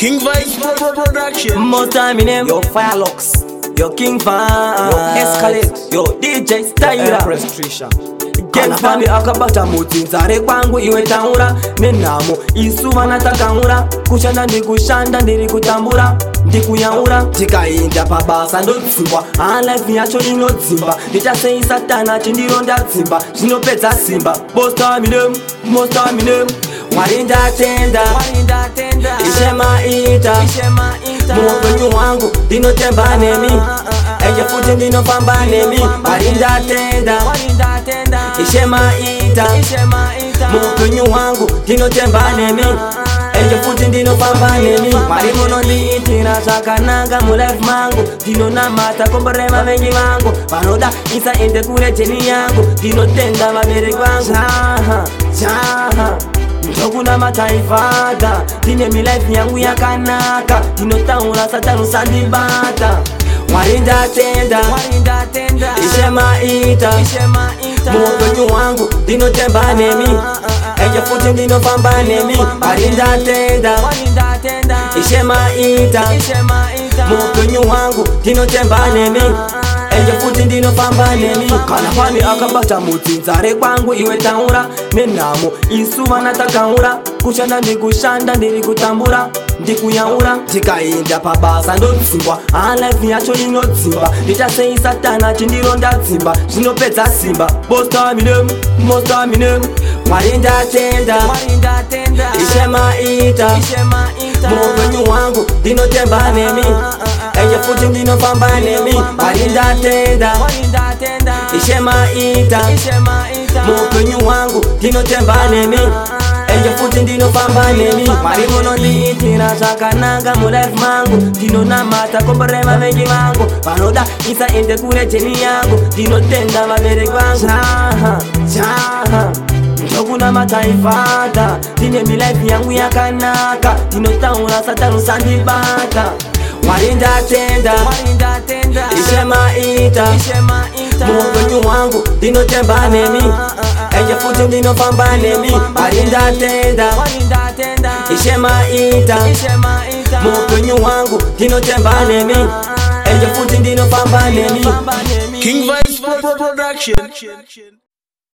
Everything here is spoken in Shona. King Vibe Production. More time in them. Your Firelocks. Your King Vibe. Your Escalate. Your DJ Styra. gefani akabata mudzinzare kwangu iwe taura nenhamo isu vana takamura kushanda ndikushanda ndiri kutambura ndikuyaura tikaenda pabasa ndotsumbwa halife yacho inodzimba ndichaseisatana chindiro ndadzimba zvinopedza simba bostaminem bostaminem mwari ndatenda ishe maita muupenyu hwangu ndinotemba nemi enje futi ndinofamba nemi mwari ndatenda ishe maita muupenyu hwangu ndinotemba nemi ah, ah, ah, enje futi ndinofamba nemi mwari munondiitira zvakananga mulife mangu ndinonamata komborema venyi vangu vanoda isaende kure jeni yangu ndinotenda vabereki vangu nokuna mataifata tine milife yangu yakanaka tinotaura satarusandibata warindatenda ishemaita muupenyu wangu ndinotemba nemi ah, ah, ah, enje futi ndinofamba nemi warindatenda ishemaita muupenyu wangu ndinotemba nemi kwanje futi ndinofamba nemi kana pane akabata mudzinza rekwangu iwe taura nenhamo isu vana takaura kushanda ndikushanda ndiri kutambura ndikuyaura tikaenda pabasa ndodzimba alive yacho inodzimba ndita sei satani achindiro ndadzimba zvinopedza simba bostaminem bostaminem mwari ndatenda ishemaita Ishema muvunyu wangu ndinotemba nemi ah, ah, ah, enye futi ndinofamba nemi palindatenda ishemaita muvunyu wangu ndinotemba nemi enje futi ndinofamba nemi mwari munondiitira zvakananga mulife mangu ndinonamata komboremavengi vangu vanoda isaende kure jeni yangu ndinotenda vabereki vangu jaha, jaha kufuna makaifata ndine milaifi yangu yakanaka ndinotaura satarusandibata mwarindatenda ishemaita muupenyu hwangu ndinotemba nemi ah, ah, ah, enje futi ndinofamba nemi mwarindatenda ishemaita muupenyu hwangu ndinotemba nemi enje futi ndinofamba nemi